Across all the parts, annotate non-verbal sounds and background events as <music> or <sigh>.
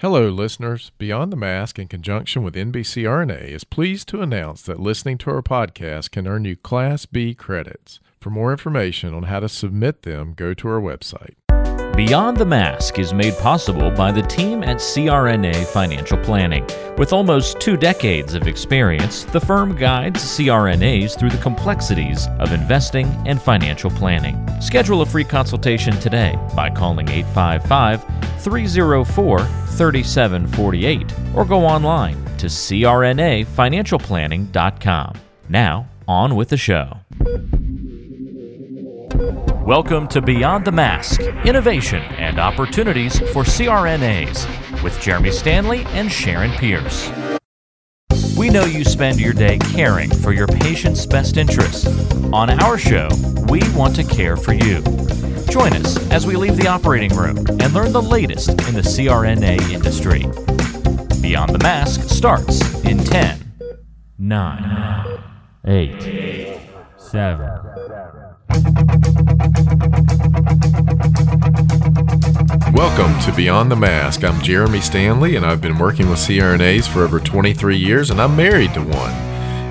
Hello, listeners. Beyond the Mask, in conjunction with NBCRNA, is pleased to announce that listening to our podcast can earn you Class B credits. For more information on how to submit them, go to our website. Beyond the Mask is made possible by the team at CRNA Financial Planning. With almost two decades of experience, the firm guides CRNAs through the complexities of investing and financial planning. Schedule a free consultation today by calling 855 304 3748 or go online to crnafinancialplanning.com. Now, on with the show. Welcome to Beyond the Mask Innovation and Opportunities for CRNAs with Jeremy Stanley and Sharon Pearce. We know you spend your day caring for your patient's best interests. On our show, we want to care for you. Join us as we leave the operating room and learn the latest in the CRNA industry. Beyond the Mask starts in 10, 9, 8, 7. Welcome to Beyond the Mask. I'm Jeremy Stanley, and I've been working with CRNAs for over 23 years, and I'm married to one.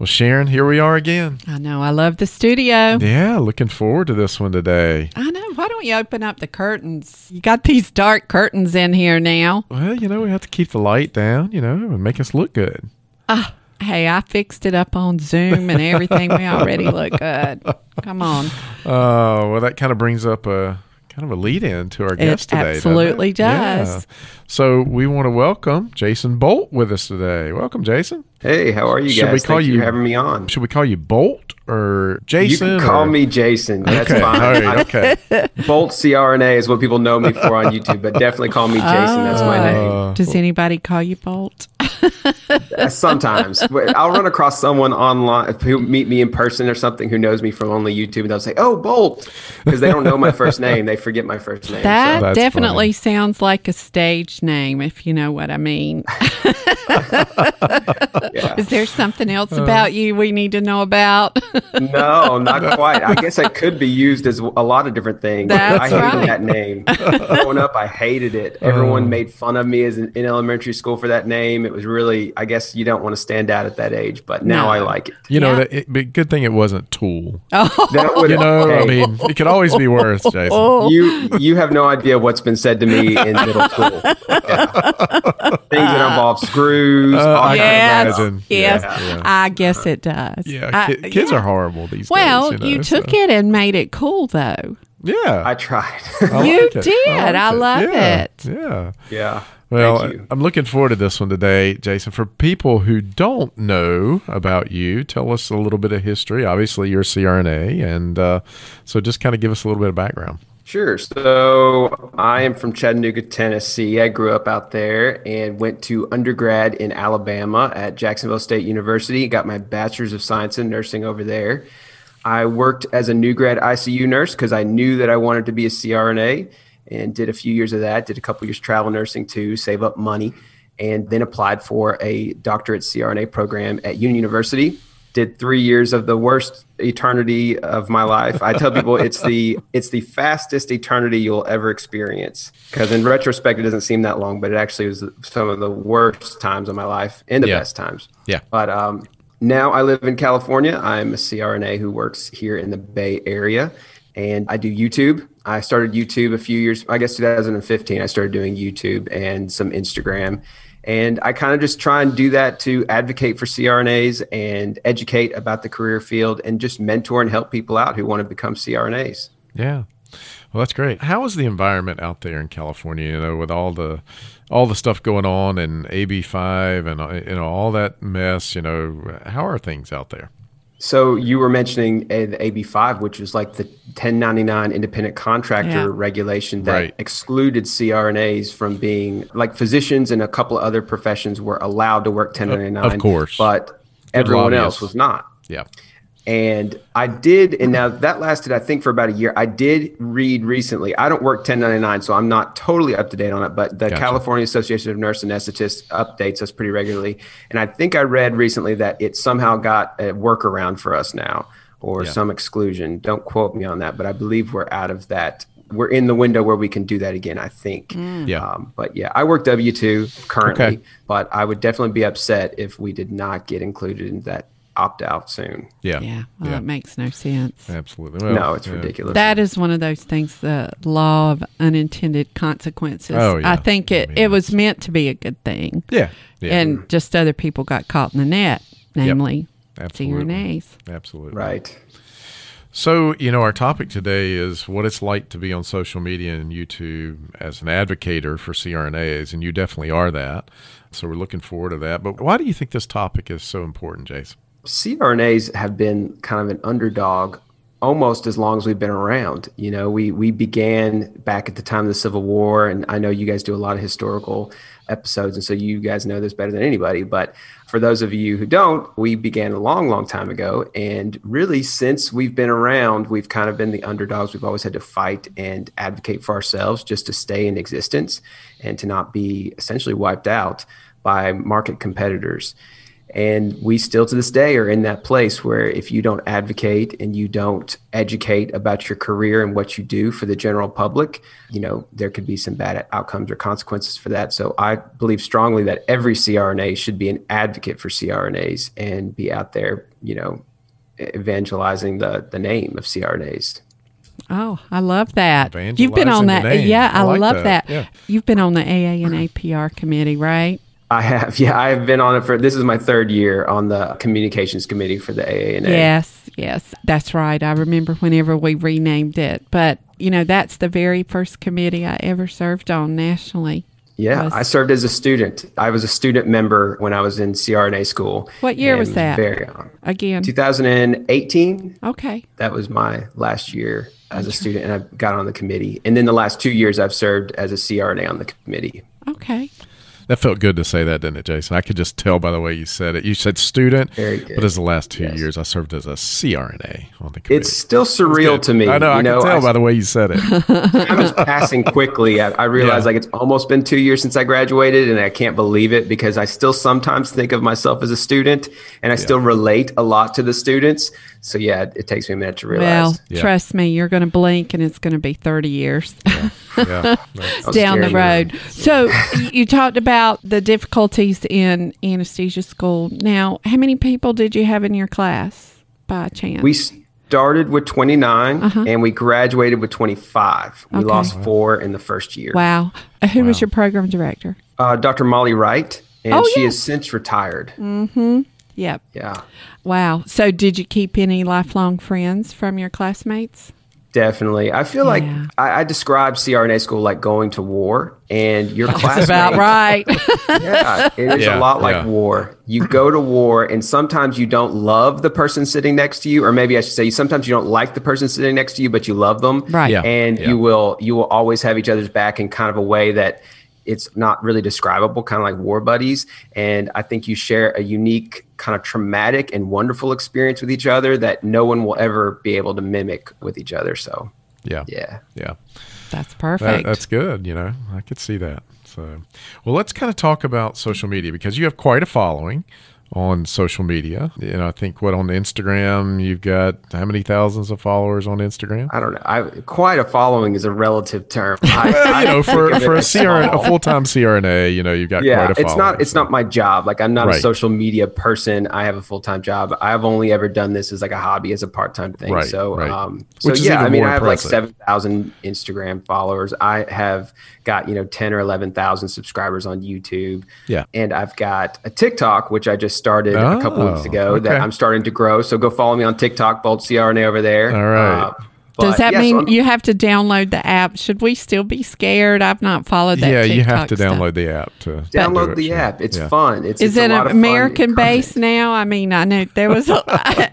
Well, Sharon, here we are again. I know. I love the studio. Yeah, looking forward to this one today. I know. Why don't you open up the curtains? You got these dark curtains in here now. Well, you know, we have to keep the light down, you know, and make us look good. Ah, hey, I fixed it up on Zoom and everything. we already look good. Come on. <laughs> Oh, uh, well, that kind of brings up a kind of a lead in to our guest it today. Absolutely does. Yeah. So we want to welcome Jason Bolt with us today. Welcome, Jason. Hey, how are you should guys? We call Thank you, you having me on. Should we call you Bolt or Jason? You can call or? me Jason. That's okay. fine. All right, okay. <laughs> Bolt CRNA is what people know me for on YouTube, but definitely call me Jason. That's my Uh, name. Does anybody call you Bolt? <laughs> Sometimes I'll run across someone online who meet me in person or something who knows me from only YouTube, and they'll say, "Oh, Bolt," because they don't know my first name. They forget my first name. That That's definitely sounds like a stage name, if you know what I mean. Yeah. <laughs> <laughs> Is there something else Uh. about you we need to know about? No, not quite. I guess it could be used as a lot of different things. That's I hated right. that name. Growing up, I hated it. Everyone made fun of me as in, in elementary school for that name. It was really, I guess you don't want to stand out at that age, but now No. I like it. You know, Yeah. that it, but good thing it wasn't Tool. That would, <laughs> You know, I mean, it could always be worse, Jason. Oh. you you have no idea what's been said to me in middle school. Yeah. <laughs> Things that involve screws. Uh, all I kinds can of yes, yes. Yeah, yeah. I guess it does. Yeah, I- kids yeah. are horrible these Well, days. you, know, took so- it and made it cool, though. Yeah. I tried. I You like did. like I love Yeah, it. Yeah. yeah. Well, Thank you. I'm looking forward to this one today, Jason. For people who don't know about you, tell us a little bit of history. Obviously, you're a CRNA, and uh, so just kind of give us a little bit of background. Sure. So I am from Chattanooga, Tennessee. I grew up out there and went to undergrad in Alabama at Jacksonville State University. Got my bachelor's of science in nursing over there. I worked as a new grad ICU nurse because I knew that I wanted to be a CRNA and did a few years of that. Did a couple years travel nursing too, save up money, and then applied for a doctorate CRNA program at Union University did three years of the worst eternity of my life. I tell people it's the it's the fastest eternity you'll ever experience. Because in retrospect, it doesn't seem that long, but it actually was some of the worst times of my life and the Yeah. best times. Yeah. But um, now I live in California. I'm a CRNA who works here in the Bay Area, and I do YouTube. I started YouTube a few years, I guess 2015. I started doing YouTube and some Instagram. And I kind of just try and do that to advocate for CRNAs and educate about the career field and just mentor and help people out who want to become CRNAs. Yeah. Well, that's great. How is the environment out there in California? You know, with all the all the stuff going on and AB five and you know all that mess. You know, how are things out there? So you were mentioning uh, the AB5, which was like the 1099 independent contractor Yeah. regulation that Right. excluded CRNAs from being like physicians and a couple of other professions were allowed to work 1099. Of course. but everyone lobbyists. else was not. Yeah. And I did, and now that lasted, I think, for about a year. I did read recently. I don't work 1099, so I'm not totally up to date on it, but the Gotcha. California Association of Nurse Anesthetists updates us pretty regularly. And I think I read recently that it somehow got a workaround for us now or Yeah. some exclusion. Don't quote me on that, but I believe we're out of that. We're in the window where we can do that again, I think. Yeah. Um, but yeah, I work W 2 currently, Okay. but I would definitely be upset if we did not get included in that opt out soon. Yeah. Yeah. Well, Yeah. it makes no sense. Absolutely. Well, no, it's yeah. ridiculous. That is one of those things, the law of unintended consequences. Oh, yeah. I think it, I mean, it was meant to be a good thing. Yeah. Yeah. And just other people got caught in the net, namely Absolutely. CRNAs. Absolutely. right. So, you know, our topic today is what it's like to be on social media and YouTube as an advocator for CRNAs, and you definitely are that. So, we're looking forward to that. But why do you think this topic is so important, Jason? CRNAs have been kind of an underdog almost as long as we've been around. You know, we we began back at the time of the Civil War, and I know you guys do a lot of historical episodes, and so you guys know this better than anybody. But for those of you who don't, we began a long, long time ago, and really since we've been around, we've kind of been the underdogs. We've always had to fight and advocate for ourselves just to stay in existence and to not be essentially wiped out by market competitors. And we still to this day are in that place where if you don't advocate and you don't educate about your career and what you do for the general public, you know, there could be some bad outcomes or consequences for that. So I believe strongly that every CRNA should be an advocate for CRNAs and be out there, you know, evangelizing the, the name of CRNAs. Oh, I love that. You've been on that. Yeah, I I, like love that. that. Yeah. You've been on the AANA PR committee, right? I have, <laughs> yeah, I have been on it for this is my third year on the communications committee for the AANA. Yes, yes, that's right. I remember whenever we renamed it. But, you know, that's the very first committee I ever served on nationally. Yeah, was- I served as a student. I was a student member when I was in CRNA school. What year was that? Very young. Again. 2018. Okay. That was my last year as a student, and I got on the committee. And then the last two years, I've served as a CRNA on the committee. Okay. That felt good to say that, didn't it, Jason? I could just tell by the way you said it. You said student, Very good. but as the last two Yes. years, I served as a CRNA on the committee. It's still surreal Good. to me. I know. You I know, can tell I- by the way you said it. <laughs> time is passing quickly. I, I realize Yeah. like it's almost been two years since I graduated, and I can't believe it because I still sometimes think of myself as a student, and I still relate a lot to the students. So yeah, it, it takes me a minute to realize. Well, Yeah. trust me, you're going to blink and it's going to be 30 years yeah. <laughs> That's- down the scary. road. So you talked about the difficulties in anesthesia school. Now, how many people did you have in your class by chance? We started with 29 and we graduated with 25. We Okay. lost four in the first year. wow. Uh, Who was your program director? Uh, Dr. Molly Wright, and Oh, she yeah. has since retired. Mm-hmm. Yep. Yeah, Wow. So did you keep any lifelong friends from your classmates? Definitely. I feel like Yeah. I, I describe CRNA school like going to war, and your That's classmates. about right. <laughs> Yeah, it is Yeah, a lot like yeah. war. You go to war, and sometimes you don't love the person sitting next to you, or maybe I should say, you sometimes you don't like the person sitting next to you, but you love them. Right. Yeah. and yeah. you will you will always have each other's back in kind of a way that it's not really describable, kind of like war buddies. And I think you share a unique kind of traumatic and wonderful experience with each other that no one will ever be able to mimic with each other. So yeah. yeah. Yeah. That's That, perfect. that's good. You know, I could see that. So, well, let's kind of talk about social media because you have quite a following on social media. You know, I think what on Instagram you've got how many thousands of followers on Instagram? I don't know. I quite a following is a relative term. <laughs> I, I you know, for think of it for a CRN, a full time CRNA, you know, you've got yeah quite a it's not it's not my job like i'm not Right. a social media person i have a full-time job i've only ever done this as like a hobby as a part-time thing Right, so right. um so Which yeah i mean i have impressive. like 7000 instagram followers i have got you know 10 or 11000 subscribers on youtube Yeah. and i've got a tiktok which i just started a couple Oh, weeks ago okay. that i'm starting to grow so go follow me on tiktok Bolt crna over there All right. Uh, Does that yeah, mean I'm- you have to download the app? Should we still be scared? I've not followed that. Yeah, you have TikTok to stuff. download the app to to do download it, the sure. app it's Yeah. fun it's Is it's a it lot of fun American based now? I mean, I know there was. A,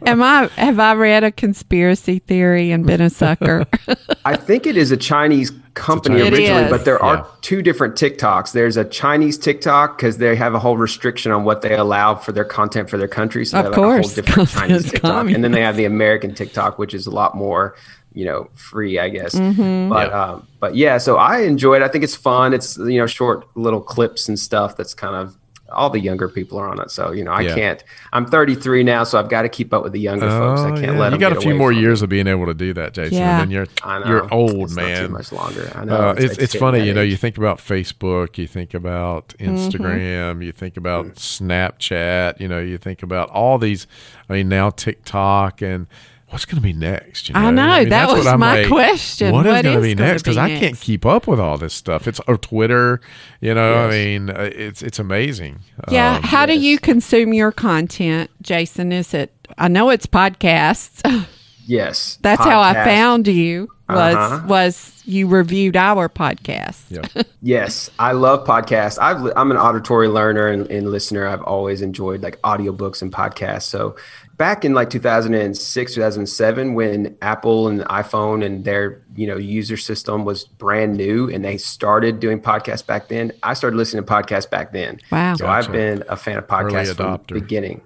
<laughs> am I? Have I read a conspiracy theory and been a sucker? <laughs> I think it is a Chinese company Chinese- originally, but there Yeah. are two different TikToks. There's a Chinese TikTok because they have a whole restriction on what they allow for their content for their country. So Of they have like a course, whole different <laughs> Chinese TikTok, and then they have the American TikTok, which is a lot more, you know, free, I guess. Mm-hmm. But Yeah. um, but yeah, so I enjoy it. I think it's fun. It's you know short little clips and stuff. That's kind of all the younger people are on it. So you know, I Yeah. can't. I'm 33 now, so I've got to keep up with the younger folks. I Oh, can't yeah. let you them got a few more years it. of being able to do that, Jason. Yeah. And then you're I know. you're old, It's not man. too much longer. I know. Uh, it's it's, getting funny, you know. age. You think about Facebook, you think about Instagram, you think about Snapchat, you know, you think about all these. I mean, now TikTok and what's going to be next? You I know, that that's what was I'm my like, question. What is What going to be gonna next? Because I can't keep up with all this stuff. It's or Twitter, you know. I mean, uh, it's it's amazing. Yeah. Um, How do you consume your content, Jason? Is it? I know it's podcasts. <laughs> yes, That's how I found you. Was Uh-huh. was you reviewed our podcast? yeah. <laughs> Yes, I love podcasts. I've, I'm an auditory learner and, and listener. I've always enjoyed like audiobooks and podcasts. So back in like 2006, 2007, when Apple and the iPhone and their you know user system was brand new and they started doing podcasts back then, I started listening to podcasts back then. Wow. So Gotcha. I've been a fan of podcasts from the beginning.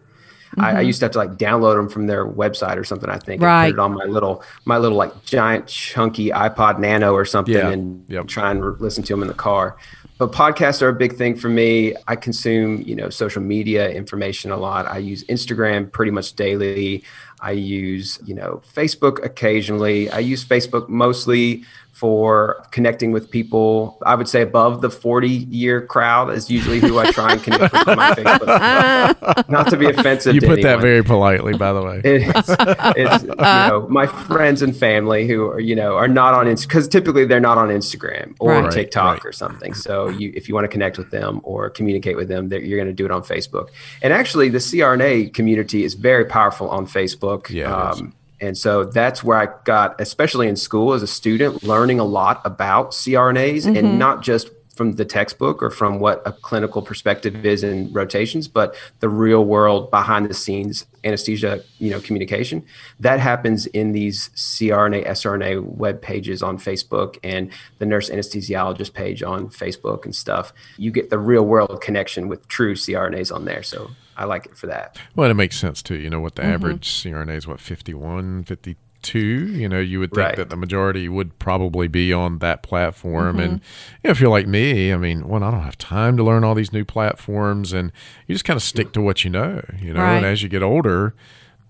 I, I mm-hmm. used to have to like download them from their website or something. I think and Right. put it on my little my little like giant chunky iPod Nano or something Yeah. and Yep. try and re- listen to them in the car. But podcasts are a big thing for me. I consume, you know, social media information a lot. I use Instagram pretty much daily. I use, you know, Facebook occasionally. I use Facebook mostly for connecting with people. I would say above the 40 year crowd is usually who I try and connect with on my Facebook. Not to be offensive. You put that very politely, by the way. <laughs> It's, it's you know my friends and family who are you know are not on Instagram because typically they're not on Instagram or Right. TikTok Right. or something. So you if you want to connect with them or communicate with them, you're going to do it on Facebook. And actually, the CRNA community is very powerful on Facebook. Yeah, is. Um, and so that's where I got, especially in school as a student, learning a lot about CRNAs and mm-hmm. not just from the textbook or from what a clinical perspective is in rotations, but the real world behind the scenes anesthesia, you know, communication that happens in these CRNA, SRNA web pages on Facebook and the nurse anesthesiologist page on Facebook and stuff. You get the real world connection with true CRNAs on there. So I like it for that. Well, it makes sense too. You know what the Mm-hmm. average CRNA is? What 51, 52? You know, you would think Right. that the majority would probably be on that platform. And Mm-hmm. you know, if you're like me, I mean, well, I don't have time to learn all these new platforms, and you just kind of stick to what you know. You know, Right. and as you get older,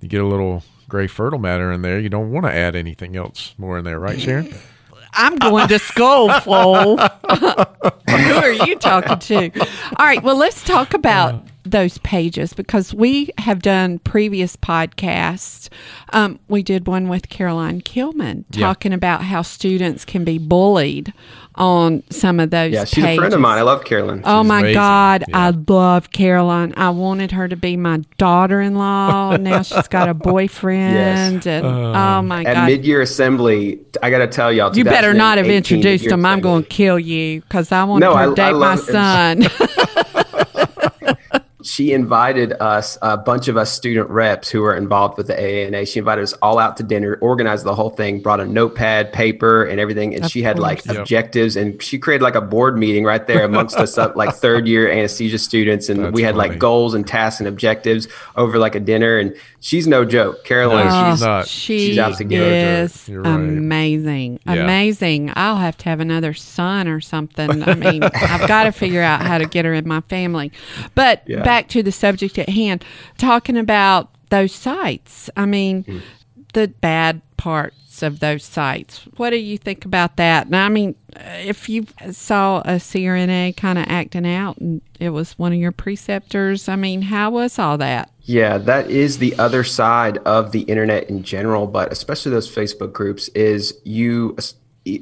you get a little gray fertile matter in there. You don't want to add anything else more in there, right, Sharon? I'm <laughs> going to school, fool. <laughs> Who are you talking to? All right. Well, let's talk about those pages because we have done previous podcasts. Um, we did one with Caroline Kilman Yeah. talking about how students can be bullied on some of those Yeah, she's pages. a friend of mine. I love Carolyn. Oh She's my amazing. God, Yeah. I love Caroline. I wanted her to be my daughter-in-law. <laughs> now she's got a boyfriend, yes. and oh my At God, mid-year assembly, I got to tell y'all, you better not have introduced mid-year him. I'm going to kill you because I want No, her I- to date I my son. <laughs> she invited us, a bunch of us student reps who were involved with the AANA. She invited us all out to dinner, organized the whole thing, brought a notepad, paper, and everything. And Of she had like. Yep. objectives, and she created like a board meeting right there amongst us, up, like third year anesthesia students. And That's we had funny. like goals and tasks and objectives over like a dinner. And she's no joke. Caroline, No, she's she's not. She She's out to is right. amazing, Yeah. amazing. I'll have to have another son or something. I mean, <laughs> I've got to figure out how to get her in my family. But Yeah. back to the subject at hand, talking about those sites. I mean, Mm. the bad parts of those sites. What do you think about that? And I mean, if you saw a CRNA kind of acting out and it was one of your preceptors, I mean, how was all that? Yeah, that is the other side of the internet in general, but especially those Facebook groups is you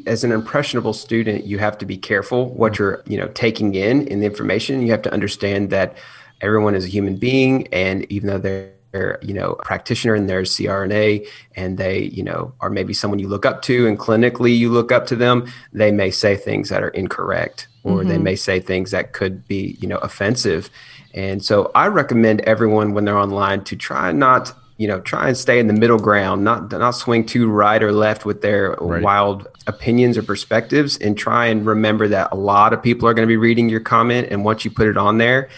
as an impressionable student, you have to be careful what you're, you know, taking in in the information. You have to understand that everyone is a human being and even though they're they're, you know, a practitioner and their CRNA, and they, you know, are maybe someone you look up to, and clinically you look up to them. They may say things that are incorrect, or they mm-hmm. may say things that could be, you know, offensive. And so I recommend everyone when they're online to try not you know, try and stay in the middle ground, not not swing too right or left with their right. wild opinions or perspectives, and try and remember that a lot of people are going to be reading your comment, and once you put it on there,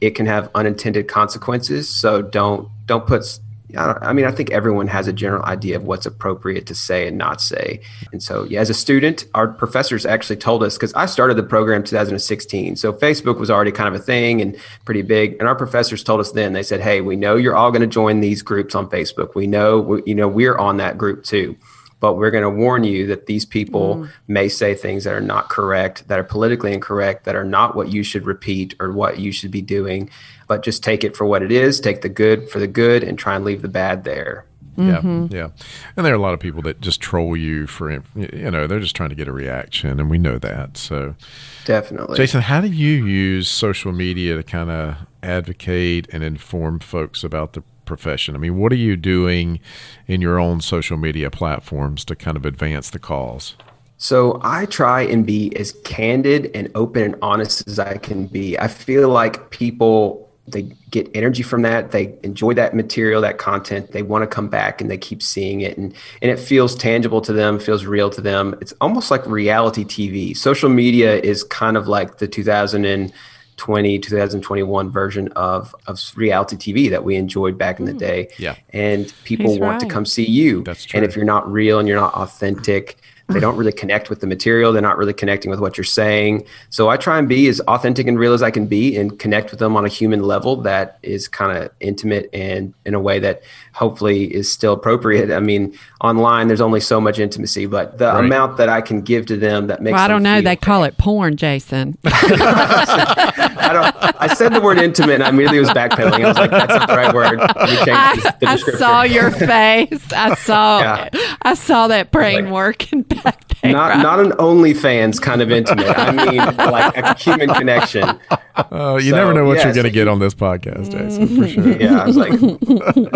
it can have unintended consequences. So don't don't put I mean, I think everyone has a general idea of what's appropriate to say and not say. And so, yeah, as a student, our professors actually told us because I started the program 2016. So Facebook was already kind of a thing and pretty big. And our professors told us then, they said, hey, we know you're all going to join these groups on Facebook. We know, you know, we're on that group too but we're going to warn you that these people mm. may say things that are not correct, that are politically incorrect, that are not what you should repeat or what you should be doing. But just take it for what it is, take the good for the good, and try and leave the bad there. Mm-hmm. Yeah, yeah, and there are a lot of people that just troll you for you know they're just trying to get a reaction, and we know that. So definitely, Jason, how do you use social media to kind of advocate and inform folks about the profession? I mean, what are you doing in your own social media platforms to kind of advance the cause? So I try and be as candid and open and honest as I can be. I feel like people they get energy from that they enjoy that material that content they want to come back and they keep seeing it and and it feels tangible to them feels real to them it's almost like reality tv social media is kind of like the 2000 and 2020 2021 version of of reality tv that we enjoyed back in the hmm. day yeah and people He's want right. to come see you That's true. and if you're not real and you're not authentic they don't really connect with the material. They're not really connecting with what you're saying. So I try and be as authentic and real as I can be and connect with them on a human level that is kind of intimate and in a way that hopefully is still appropriate. I mean, online there's only so much intimacy, but the right. amount that I can give to them that makes well, I don't know. They call it porn, Jason. <laughs> I don't. I said the word intimate, and I immediately was backpedaling. I was like, "That's not the right word." I, I saw your face. I saw. yeah. I saw that brain like, working back there. Not right? not an OnlyFans kind of intimate. I mean, like a human connection. Uh, you so, never know what yeah, you're going to get on this podcast, Jason. For sure. Yeah, I was like,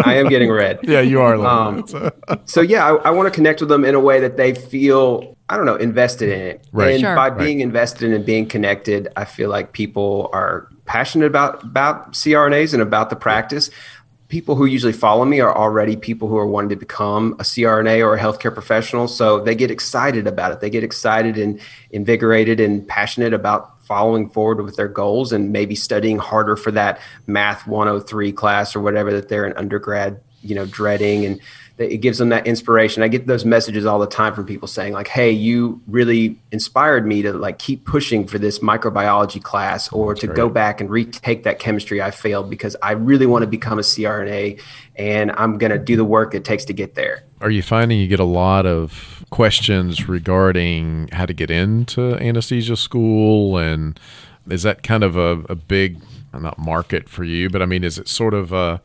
I am getting red. Yeah, you are. Um, <laughs> so yeah, I, I want to connect with them in a way that they feel I don't know, invested in it. Right. And sure. by being invested in and being connected, I feel like people are passionate about about CRNAs and about the practice. People who usually follow me are already people who are wanting to become a CRNA or a healthcare professional. So they get excited about it. They get excited and invigorated and passionate about following forward with their goals and maybe studying harder for that math 103 class or whatever that they're in undergrad, you know, dreading and it gives them that inspiration. I get those messages all the time from people saying like, "Hey, you really inspired me to like keep pushing for this microbiology class or That's to go back and retake that chemistry I failed because I really want to become a CRNA and I'm going to do the work it takes to get there." Are you finding you get a lot of questions regarding how to get into anesthesia school and is that kind of a, a big not market for you, but I mean, is it sort of a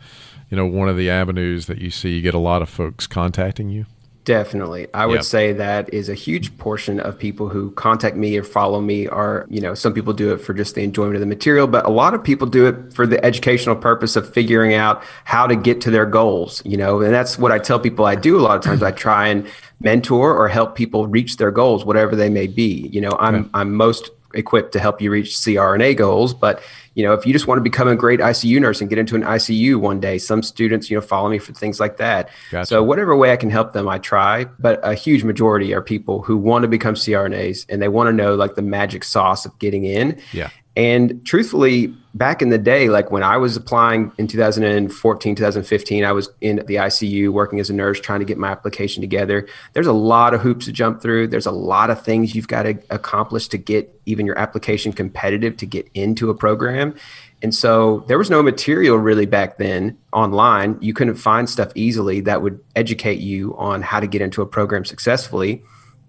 you know one of the avenues that you see you get a lot of folks contacting you Definitely. I would yep. say that is a huge portion of people who contact me or follow me are, you know, some people do it for just the enjoyment of the material, but a lot of people do it for the educational purpose of figuring out how to get to their goals, you know, and that's what I tell people I do a lot of times. I try and mentor or help people reach their goals, whatever they may be. You know, I'm okay. I'm most equipped to help you reach CRNA goals, but you know, if you just want to become a great ICU nurse and get into an ICU one day, some students, you know, follow me for things like that. Gotcha. So whatever way I can help them, I try. But a huge majority are people who want to become CRNAs and they want to know like the magic sauce of getting in. Yeah. And truthfully, back in the day, like when I was applying in 2014, 2015, I was in the ICU working as a nurse trying to get my application together. There's a lot of hoops to jump through. There's a lot of things you've got to accomplish to get even your application competitive to get into a program. And so there was no material really back then online. You couldn't find stuff easily that would educate you on how to get into a program successfully.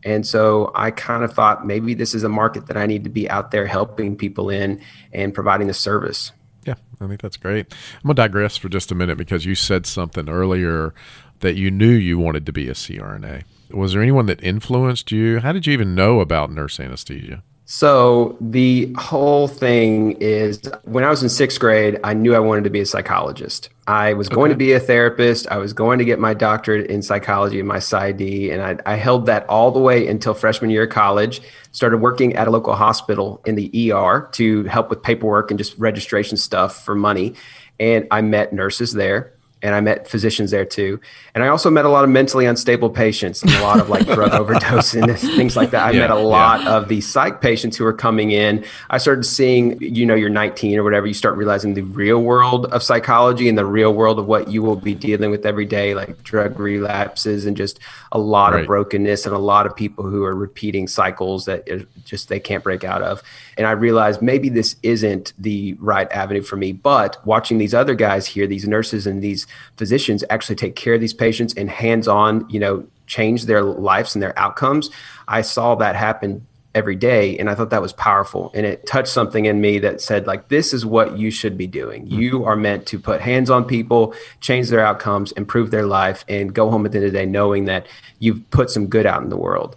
And so I kind of thought maybe this is a market that I need to be out there helping people in and providing the service. Yeah, I think that's great. I'm going to digress for just a minute because you said something earlier that you knew you wanted to be a CRNA. Was there anyone that influenced you? How did you even know about nurse anesthesia? So the whole thing is when I was in sixth grade, I knew I wanted to be a psychologist. I was going okay. to be a therapist. I was going to get my doctorate in psychology and my PsyD. And I, I, held that all the way until freshman year of college. Started working at a local hospital in the ER to help with paperwork and just registration stuff for money. And I met nurses there and I met physicians there too. And I also met a lot of mentally unstable patients and a lot of like <laughs> drug overdose and things like that. I Yeah, met a lot of the psych patients who were coming in. I started seeing, you know, you're 19 or whatever, you start realizing the real world of psychology and the real world of what you will be dealing with every day, like drug relapses and just a lot Right. of brokenness and a lot of people who are repeating cycles that just they can't break out of. And I realized maybe this isn't the right avenue for me. But watching these other guys here, these nurses and these physicians actually take care of these patients and hands on, you know, change their lives and their outcomes, I saw that happen every day and i thought that was powerful. And it touched something in me that said like this is what you should be doing. Mm-hmm. You are meant to put hands on people change their outcomes improve their life and go home at the end of the day knowing that you've put some good out in the world.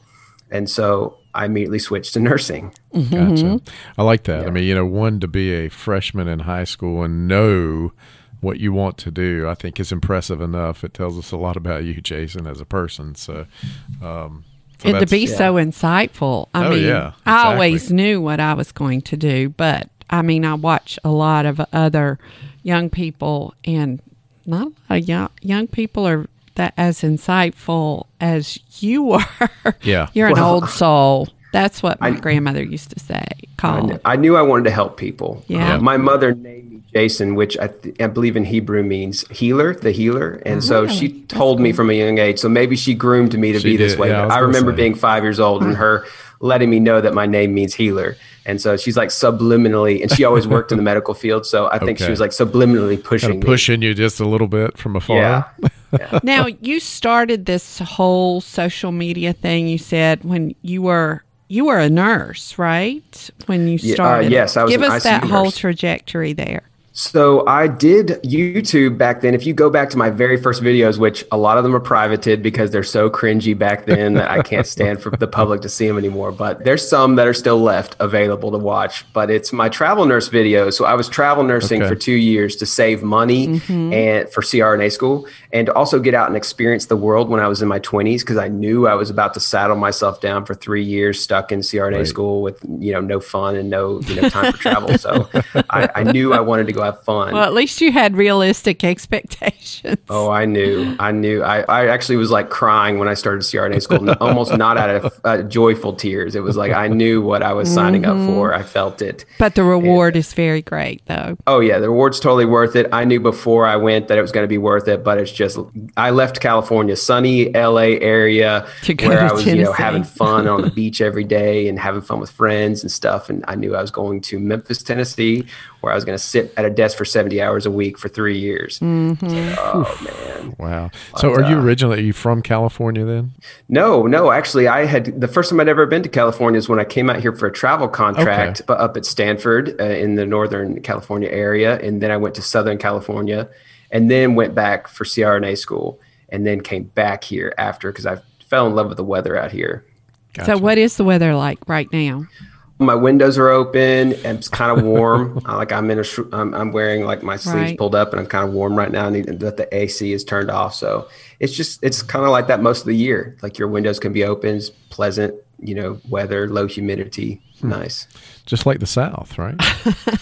And so i immediately switched to nursing. Mm-hmm. Gotcha. I like that. I mean, you know, one to be a freshman in high school and know what you want to do, I think is impressive enough. It tells us a lot about you, Jason, as a person. So, um, so and to that's- be so insightful. I Oh, mean, yeah, I always knew what I was going to do, but I mean, I watch a lot of other young people, and not a lot of young, young people are that as insightful as you <laughs> are. Yeah. You're an old soul. That's what my I- grandmother used to say. I Call. knew, I knew I wanted to help people. Yeah. Uh, my mother named me Jason, which I, th- I believe in Hebrew means healer, the healer. And so she told me from a young age. So maybe she groomed me to She be this way. yeah, I I, remember say. being five years old and her letting me know that my name means healer. And so she's like subliminally, and she always worked in the medical field. So I think Okay. she was like subliminally pushing kind of me. pushing you just a little bit from afar. Yeah. <laughs> now you started this whole social media thing. You said when you were you were a nurse, right? When you uh, started, yes, I was Give us that ICU whole nurse. trajectory there. So I did YouTube back then. If you go back to my very first videos, which a lot of them are privated because they're so cringy back then that I can't stand for the public to see them anymore. But there's some that are still left available to watch. But it's my travel nurse videos. So I was travel nursing Okay. for two years to save money mm-hmm. and for CRNA school and to also get out and experience the world when I was in my 20s because I knew I was about to saddle myself down for three years stuck in CRNA Right. school with you know no fun and no you know time for travel. So I, I knew I wanted to go have fun. Well, at least you had realistic expectations. Oh, I knew. I knew. I, I actually was like crying when I started CRNA school, <laughs> almost not out of uh, joyful tears. It was like I knew what I was signing up for. I felt it. But the reward is very great, though. Oh, yeah, the reward's totally worth it. I knew before I went that it was going to be worth it, but it's just, I left California, sunny LA area, To go where I was, you know, having fun on the <laughs> beach every day and having fun with friends and stuff. And I knew I was going to Memphis, Tennessee, where I was going to sit at a desk for 70 hours a week for three years. Mm-hmm. Like, oh, man. Wow. So, are you originally are you from California then? No, no. Actually, I had the first time I'd ever been to California is when I came out here for a travel contract, Okay. but up at Stanford uh, in the Northern California area, and then I went to Southern California, and then went back for CRNA school, and then came back here after because I fell in love with the weather out here. So, what is the weather like right now? My windows are open and it's kind of <laughs> warm. I, like I'm in a, I'm, I'm wearing like my sleeves Right. pulled up and I'm kind of warm right now. And that the AC is turned off, so it's just it's kind of like that most of the year. Like your windows can be open, it's pleasant, you know, weather, low humidity, nice. Just like the South, right? <laughs>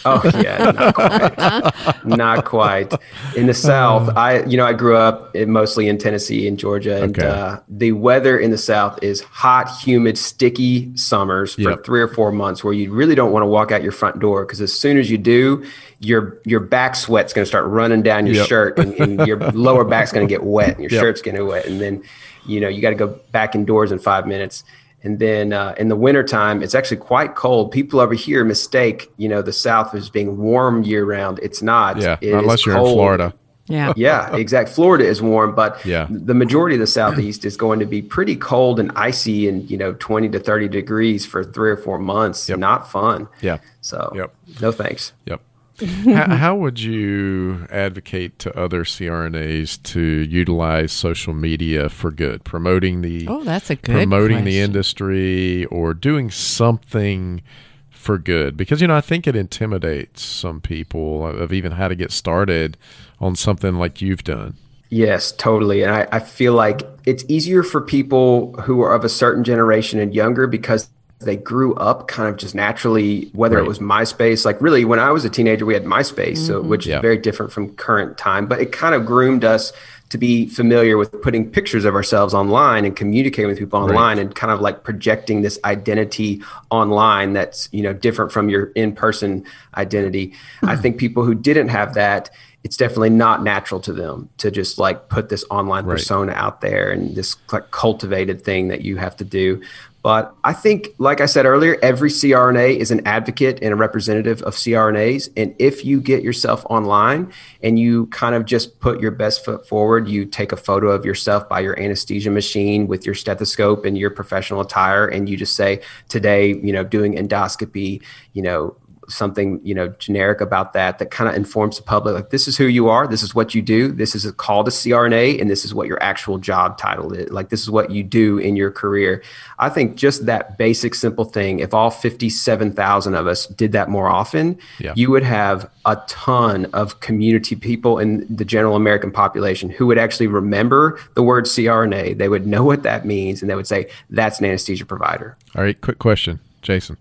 Oh yeah, not quite, not quite. In the South, I you know I grew up in, mostly in Tennessee and Georgia, and Okay. uh, the weather in the South is hot, humid, sticky summers for Yep. three or four months, where you really don't want to walk out your front door because as soon as you do, your your back sweat's going to start running down your Yep. shirt, and, and your <laughs> lower back's going to get wet, and your Yep. shirt's to wet, and then you know you got to go back indoors in five minutes. And then uh, in the wintertime, it's actually quite cold. People over here mistake, you know, the South as being warm year round. It's not. Yeah, It unless you're in. Florida. Yeah. <laughs> Yeah, exact. Florida is warm, but Yeah. the majority of the southeast is going to be pretty cold and icy, and you know, twenty to thirty degrees for three or four months. Yep. Not fun. Yeah. So, Yep. no thanks. Yep. How, how would you advocate to other CRNAs to utilize social media for good, promoting the Oh, that's a good promoting the industry or doing something for good? Because you know, I think it intimidates some people of even how to get started on something like you've done. Yes, totally. And I, I feel like it's easier for people who are of a certain generation and younger because they grew up kind of just naturally, whether Right. it was MySpace, like really when I was a teenager, we had MySpace, so mm-hmm. which Yeah. is very different from current time, but it kind of groomed us to be familiar with putting pictures of ourselves online and communicating with people online and kind of like projecting this identity online that's, you know, different from your in-person identity. Hmm. I think people who didn't have that, it's definitely not natural to them to just like put this online Right. persona out there and this like cultivated thing that you have to do. But I think, like I said earlier, every CRNA is an advocate and a representative of CRNAs. And if you get yourself online and you kind of just put your best foot forward, you take a photo of yourself by your anesthesia machine with your stethoscope and your professional attire, and you just say, today, you know, doing endoscopy, you know, something you know generic about that that kind of informs the public like this is who you are this is what you do this is a call to crna and this is what your actual job title is like this is what you do in your career i think just that basic simple thing if all 57000 of us did that more often Yeah. you would have a ton of community people in the general american population who would actually remember the word crna they would know what that means and they would say that's an anesthesia provider All right, quick question, Jason.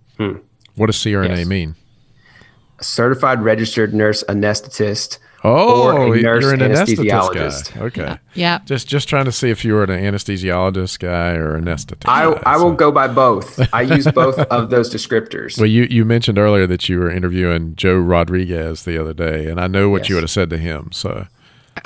What does CRNA Hmm. Yes. mean? Certified registered nurse anesthetist Oh, or a oh, nurse you're an anesthesiologist. guy. Okay. Yeah. Just just trying to see if you were an anesthesiologist guy or an anesthetist. I, guy, I will go by both. <laughs> I use both of those descriptors. Well, you, you mentioned earlier that you were interviewing Joe Rodriguez the other day, and I know what you would have said to him. So,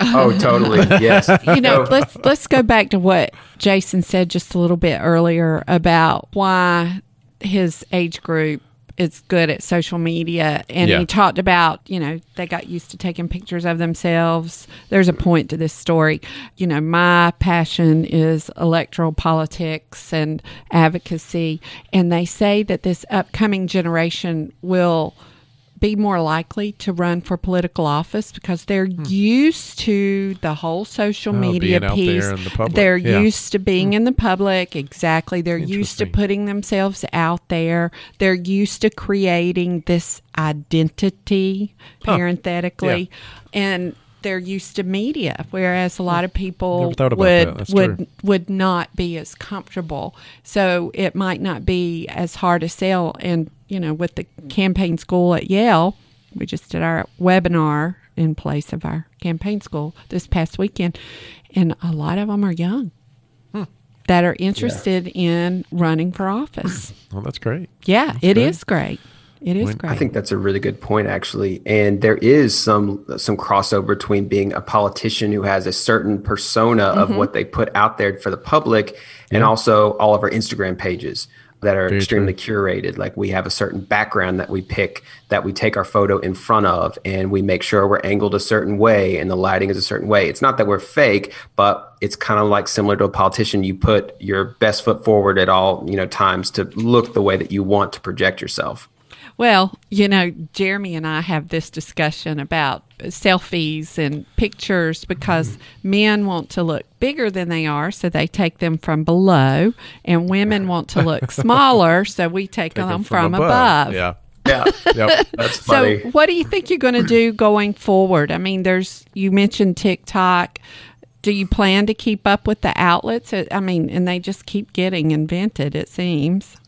oh, totally. <laughs> Yes. you know, let's let's go back to what Jason said just a little bit earlier about why his age group is good at social media and Yeah. he talked about, you know, they got used to taking pictures of themselves. There's a point to this story. You know, my passion is electoral politics and advocacy and they say that this upcoming generation will be more likely to run for political office because they're used to the whole social Hmm. Oh, media piece. the. They're Yeah. used to being in the public. Exactly. They're used to putting themselves out there. They're used to creating this identity, parenthetically, and they're used to media, whereas a lot of people Never thought about would would true. would not be as comfortable. So it might not be as hard to sell. And, you know, with the campaign school at Yale, we just did our webinar in place of our campaign school this past weekend. And a lot of them are young Hmm. that are interested in running for office. <clears throat> well, that's great. Yeah, it great. is great. It is When- great. I think that's a really good point, actually. And there is some some crossover between being a politician who has a certain persona Mm-hmm. of what they put out there for the public, and also all of our Instagram pages that are Very extremely curated. Like we have a certain background that we pick that we take our photo in front of, and we make sure we're angled a certain way, and the lighting is a certain way. It's not that we're fake, but it's kind of like similar to a politician. You put your best foot forward at all you know times to look the way that you want to project yourself. Well, you know, Jeremy and I have this discussion about selfies and pictures because mm-hmm. men want to look bigger than they are, so they take them from below, and women want to <laughs> look smaller, so we take, Take them, 'em from, above. Yeah. Yeah, <laughs> Yep. that's So, what do you think you're going to do <clears throat> going forward? I mean, there's you mentioned TikTok. Do you plan to keep up with the outlets? I mean, and they just keep getting invented. It seems.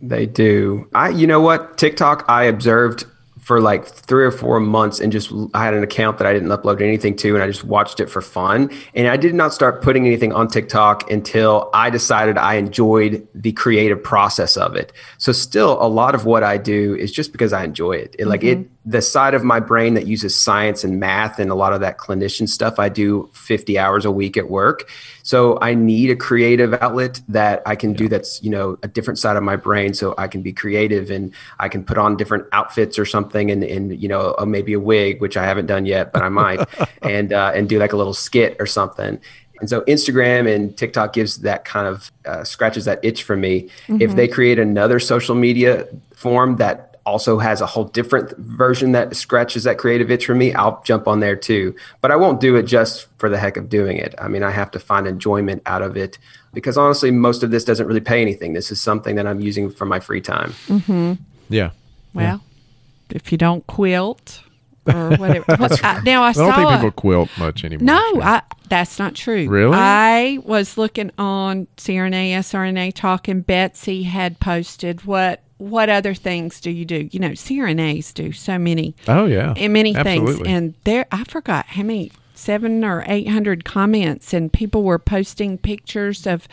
They do. I, you know what? TikTok, I observed for like three or four months and just I had an account that I didn't upload anything to and I just watched it for fun. And I did not start putting anything on TikTok until I decided I enjoyed the creative process of it. So still a lot of what I do is just because I enjoy it. it Like it mm-hmm. The side of my brain that uses science and math and a lot of that clinician stuff I do 50 hours a week at work. So I need a creative outlet that I can do that's, you know, a different side of my brain so I can be creative and I can put on different outfits or something and, and you know, uh, maybe a wig, which I haven't done yet, but I might, <laughs> and uh, and do like a little skit or something. And so Instagram and TikTok gives that kind of uh, scratches that itch for me. If they create another social media form that also has a whole different version that scratches that creative itch for me, I'll jump on there too. But I won't do it just for the heck of doing it. I mean, I have to find enjoyment out of it because honestly, most of this doesn't really pay anything. This is something that I'm using for my free time. Mm-hmm. Yeah. Well, if you don't quilt or <laughs> whatever. What- I- now I, I don't saw. think a- people quilt much anymore. no, Sharon. I, that's not true. Really? I was looking on CRNA, SRNA talk, and Betsy had posted what what other things do you do? You know, CRNAs do so many oh yeah, and many things. And there i forgot how many seven or eight hundred comments and people were posting pictures of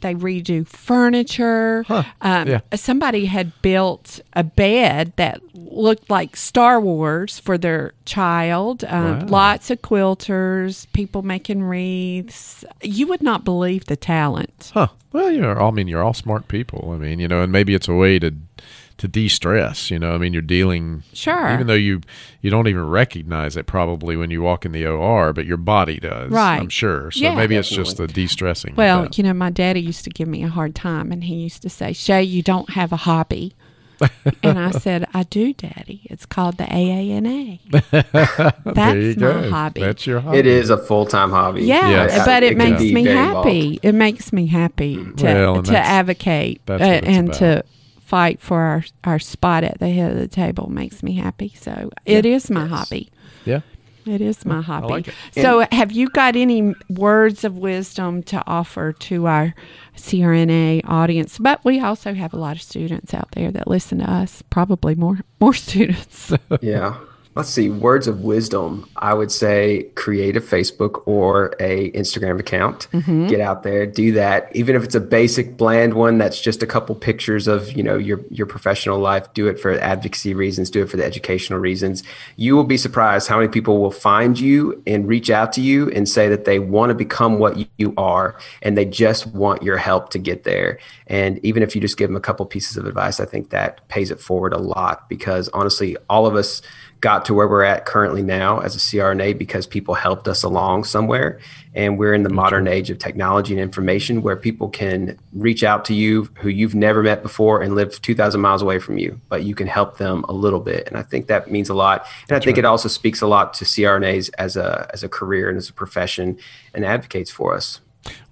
they redo furniture um, Yeah. somebody had built a bed that looked like star wars for their child um, Wow. lots of quilters people making wreaths you would not believe the talent Huh. Well, you're all, I mean, you're all smart people. I mean, you know, and maybe it's a way to to de-stress, you know. I mean, you're dealing Sure. even though you you don't even recognize it probably when you walk in the OR, but your body does. Right. I'm sure. So Yeah. maybe it's just a de-stressing. Well, you know, my daddy used to give me a hard time, and he used to say, "Shay, you don't have a hobby." and I said, "I do, Daddy. It's called the AANA. <laughs> there you That's my go. hobby. That's your hobby. It is a full time hobby. yeah, Yes. but it, can makes me happy. involved. It makes me happy to Well, to that's- advocate that's uh, what it's and about. to fight for our our spot at the head of the table. Makes me happy. So it is my hobby." Yeah. It is my hobby. like it. So, have you got any words of wisdom to offer to our CRNA audience? But we also have a lot of students out there that listen to us. Probably more more <laughs> students. Yeah. Let's see. Words of wisdom. I would say create a Facebook or a Instagram account. Mm-hmm. Get out there, do that. Even if it's a basic, bland one that's just a couple pictures of you know your your professional life. Do it for advocacy reasons. Do it for the educational reasons. You will be surprised how many people will find you and reach out to you and say that they want to become what you are and they just want your help to get there. And even if you just give them a couple pieces of advice, I think that pays it forward a lot because honestly, all of us got to where we're at currently now as a CRNA because people helped us along somewhere. And we're in the modern age of technology and information where people can reach out to you who you've never met before and live 2,000 miles away from you, but you can help them a little bit. And I think that means a lot. And I think it also speaks a lot to CRNAs as a, as a career and as a profession and advocates for us.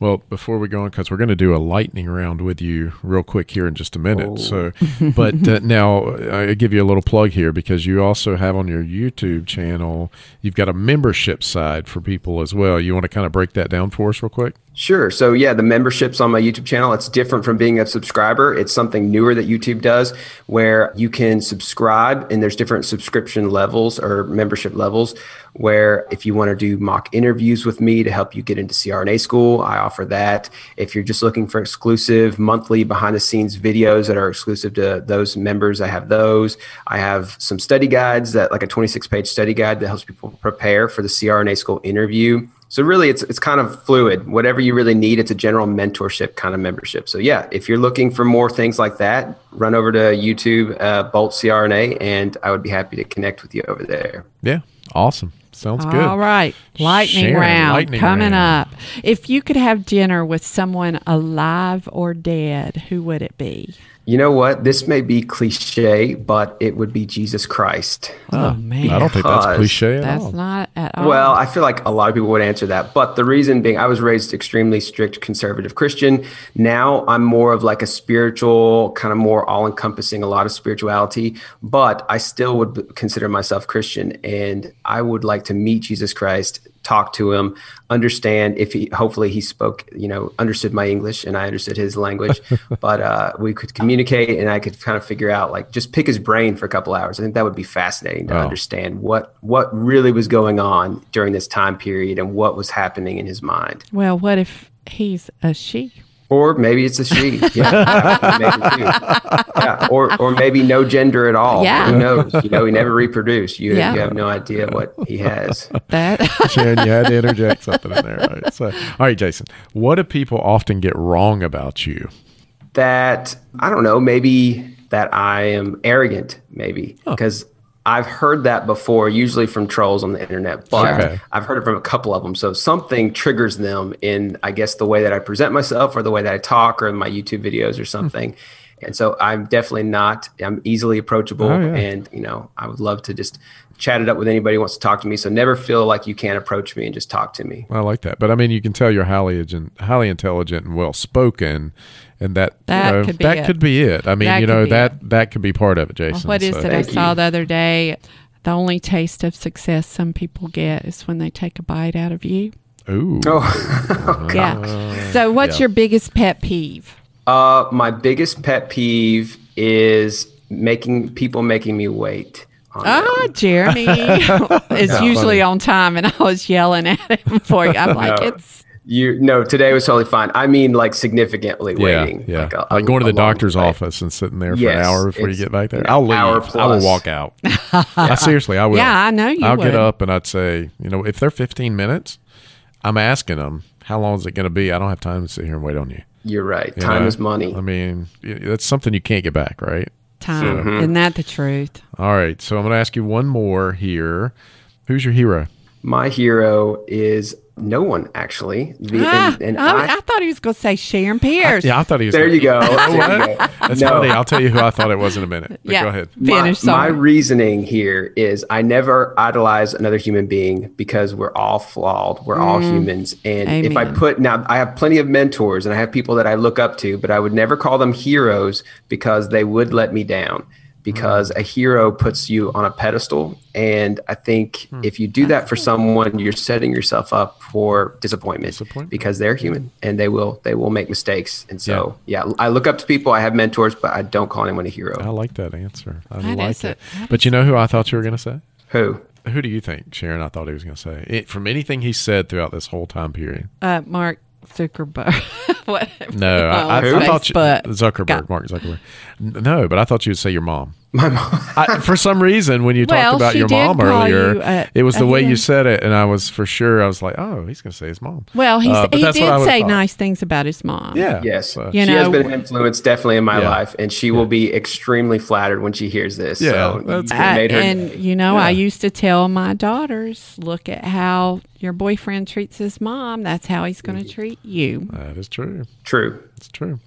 Well, before we go on, because we're going to do a lightning round with you real quick here in just a minute. So, <laughs> but uh, now I give you a little plug here because you also have on your YouTube channel, you've got a membership side for people as well. You want to kind of break that down for us real quick? Sure. So yeah, the memberships on my YouTube channel, it's different from being a subscriber. It's something newer that YouTube does where you can subscribe and there's different subscription levels or membership levels where if you want to do mock interviews with me to help you get into CRNA school, I offer that. If you're just looking for exclusive monthly behind the scenes videos that are exclusive to those members, I have those. I have some study guides that like a 26 page study guide that helps people prepare for the CRNA school interview. So really, it's it's kind of fluid. Whatever you really need, it's a general mentorship kind of membership. So yeah, if you're looking for more things like that, run over to YouTube, uh, Bolt CRNA, and I would be happy to connect with you over there. Yeah. Awesome. Sounds good. All right. Lightning Sharon, round lightning coming round. up. If you could have dinner with someone alive or dead, who would it be? You know what? This may be cliche, but it would be Jesus Christ. Oh, oh man. I don't think that's cliche at That's all. not at all. Well, I feel like a lot of people would answer that. But the reason being, I was raised extremely strict conservative Christian. Now I'm more of like a spiritual, kind of more all encompassing, a lot of spirituality, but I still would consider myself Christian. And I would like to meet Jesus Christ, talk to him, understand if he, hopefully he spoke, you know, understood my English and I understood his language, <laughs> but uh, we could communicate and I could kind of figure out, like, just pick his brain for a couple hours. I think that would be fascinating to Oh. understand what what really was going on during this time period and what was happening in his mind. well, what if he's a she? Or maybe it's a she. <laughs> Yeah, maybe yeah. Or or maybe no gender at all. Yeah. Who knows? You know, he never reproduced. You Yeah. you have no idea what he has. That <laughs> Sharon, you had to interject something in there. Right? So, all right, Jason, what do people often get wrong about you? that I don't know, maybe that I am arrogant, maybe because I've heard that before, usually from trolls on the internet, but Okay. I've heard it from a couple of them. So something triggers them in, I guess, the way that I present myself or the way that I talk or in my YouTube videos or something. And so I'm definitely not, I'm easily approachable. Oh, yeah. And, you know, I would love to just chat it up with anybody who wants to talk to me. So never feel like you can't approach me and just talk to me. I like that, but I mean, you can tell you're highly agent, highly intelligent and well spoken, and that That you know, could be that it. could be it. I mean, That you know be that that could be part of it, Jason. what is so- it I saw you. the other day? The only taste of success some people get is when they take a bite out of you. Ooh. Oh, <laughs> Yeah. So, what's Yeah. your biggest pet peeve? uh, my biggest pet peeve is making people making me wait. On Ah, them. Jeremy <laughs> <laughs> is usually on time, and I was yelling at him <laughs> for you. I'm like, No. it's You no, today was totally fine. I mean, like significantly Yeah, waiting. yeah. Like, Like, a- a- going to the doctor's wait. office and sitting there for an hour before you get back there. I'll leave. hour I will walk out. I, seriously, I will. Yeah, I know you I'll would. get up and I'd say, you know, if they're 15 minutes, I'm asking them, how long is it going to be? I don't have time to sit here and wait on you. You're right. You Time know? is money. I mean, that's something you can't get back, right? Time. Mm-hmm. Isn't that the truth? All right. So I'm going to ask you one more here. Who's your hero? My hero is no one actually. The- Ah, and, and I, I, I thought he was going to say Sharon Pearce. Yeah, I thought he was. there you go. <laughs> You know There you go. That's No. funny. I'll tell you who I thought it was in a minute. But Yeah. Go ahead. my, Finish. my sorry. reasoning here is I never idolize another human being because we're all flawed. We're all humans. And if I Mm. Put now, I have plenty of mentors and I have people that I look up to, but I would never call them heroes because they would let me down. Because Mm. a hero puts you on a pedestal. And I think Hmm. if you do that for someone, you're setting yourself up for disappointment, Disappointment. because they're human and they will they will make mistakes. And so yeah, I look up to people. I have mentors, but I don't call anyone a hero. I like that answer. I That like is it. that But you know who I thought you were going to say? Who? Who do you think, Sharon? I thought he was going to say it, from anything he said throughout this whole time period. Uh, Mark Zuckerberg. <laughs> what? No, I, I, I thought you. Zuckerberg, Got- Mark Zuckerberg. No, but I thought you would say your mom. My mom. I, for some reason, when you Well, talked about your mom earlier, you a- it was the a way you said it, and I was for sure. I was like, "Oh, he's going to say his mom." Well, he, Uh, he that's what I did say thought. nice things about his mom. Yeah. Yes, So- You she has been an influence definitely in my Yeah. life, and she will be extremely flattered when she hears this. Yeah, so that's good. I- made her. and you know, I used to tell my daughters, "Look at how your boyfriend treats his mom. That's how he's going to treat you." That is true. true. It's true.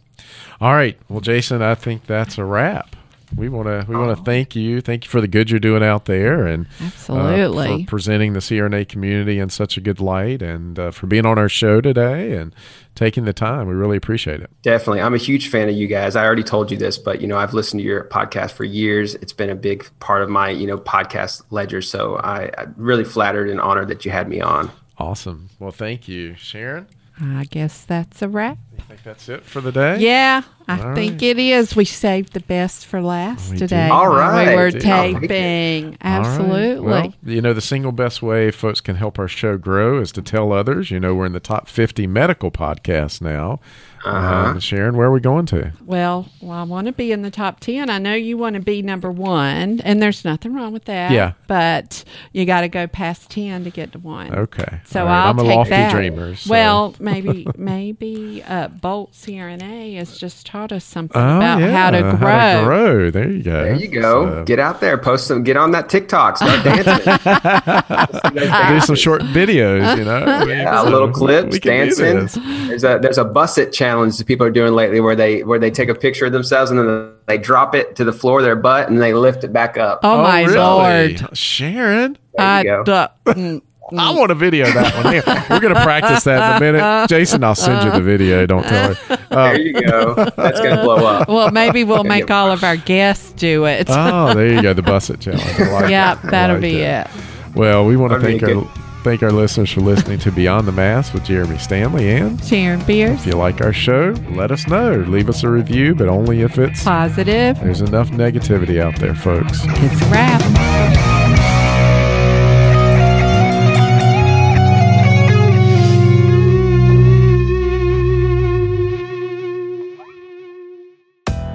All right. Well, Jason, I think that's a wrap. We want to we want to thank you. Thank you for the good you're doing out there, and uh, Absolutely. for presenting the CRNA community in such a good light, and uh, for being on our show today and taking the time. We really appreciate it. Definitely. I'm a huge fan of you guys. I already told you this, but you know, I've listened to your podcast for years. It's been a big part of my, you know, podcast ledger. So I, I'm really flattered and honored that you had me on. Awesome. Well, thank you, Sharon. I guess that's a wrap. I think that's it for the day. Yeah, I All think right. it is. We saved the best for last We today. did. All when right. We were I'll take it. taping. All right. Absolutely. Well, you know, the single best way folks can help our show grow is to tell others. You know, we're in the top 50 medical podcasts now. Uh-huh. Um, Sharon, where are we going to? Well, well, I want to be in the top 10. I know you want to be number one, and there's nothing wrong with that. Yeah. But you got to go past 10 to get to one. Okay. So All right. I'll I'm a take lofty that. dreamer. so- Well, <laughs> maybe maybe uh, Bolt CRNA has just taught us something Oh, about yeah, how to grow. How to grow. There you go. There you go. So, Get out there, post some, get on that TikTok, start dancing. <laughs> do some short videos, you know? I <laughs> Yeah, so little clips, we can do dancing. There's a there's a bus it challenge that people are doing lately where they where they take a picture of themselves and then they drop it to the floor of their butt and they lift it back up. Oh, my really? lord! Sharon, There I you go. du- <laughs> mm, I want to video of that one. Here. We're going to practice that in a minute. <laughs> Jason, I'll send you the video. Don't tell her. Uh, <laughs> There you go. That's gonna blow up. well, maybe we'll make all of our guests do it. oh, there you go. The Busset Challenge. I like yeah, that. that'll like be that. it. Well, we want to thank our good. Thank our listeners for listening to Beyond the Mask with Jeremy Stanley. And Sharon Pearce, if you like our show, let us know. Leave us a review, but only if it's positive. there's enough negativity out there, folks. It's a wrap.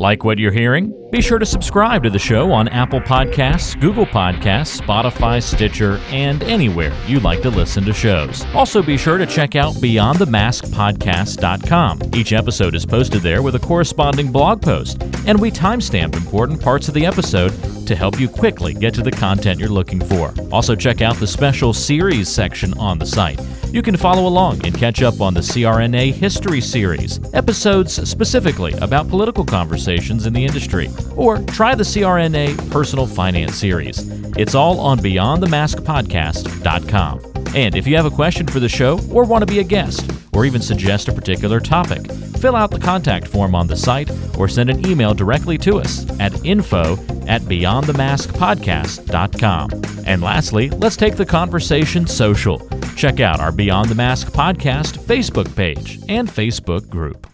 Like what you're hearing? Be sure to subscribe to the show on Apple Podcasts, Google Podcasts, Spotify, Stitcher, and anywhere you like to listen to shows. Also, be sure to check out BeyondTheMaskPodcast.com. Each episode is posted there with a corresponding blog post, and we timestamp important parts of the episode to help you quickly get to the content you're looking for. Also, check out the special series section on the site. You can follow along and catch up on the CRNA History Series, episodes specifically about political conversations in the industry or try the CRNA Personal Finance Series. It's all on BeyondTheMaskPodcast.com. And if you have a question for the show or want to be a guest, or even suggest a particular topic, fill out the contact form on the site or send an email directly to us at info at beyondthemaskpodcast.com. And lastly, let's take the conversation social. Check out our Beyond the Mask podcast Facebook page and Facebook group.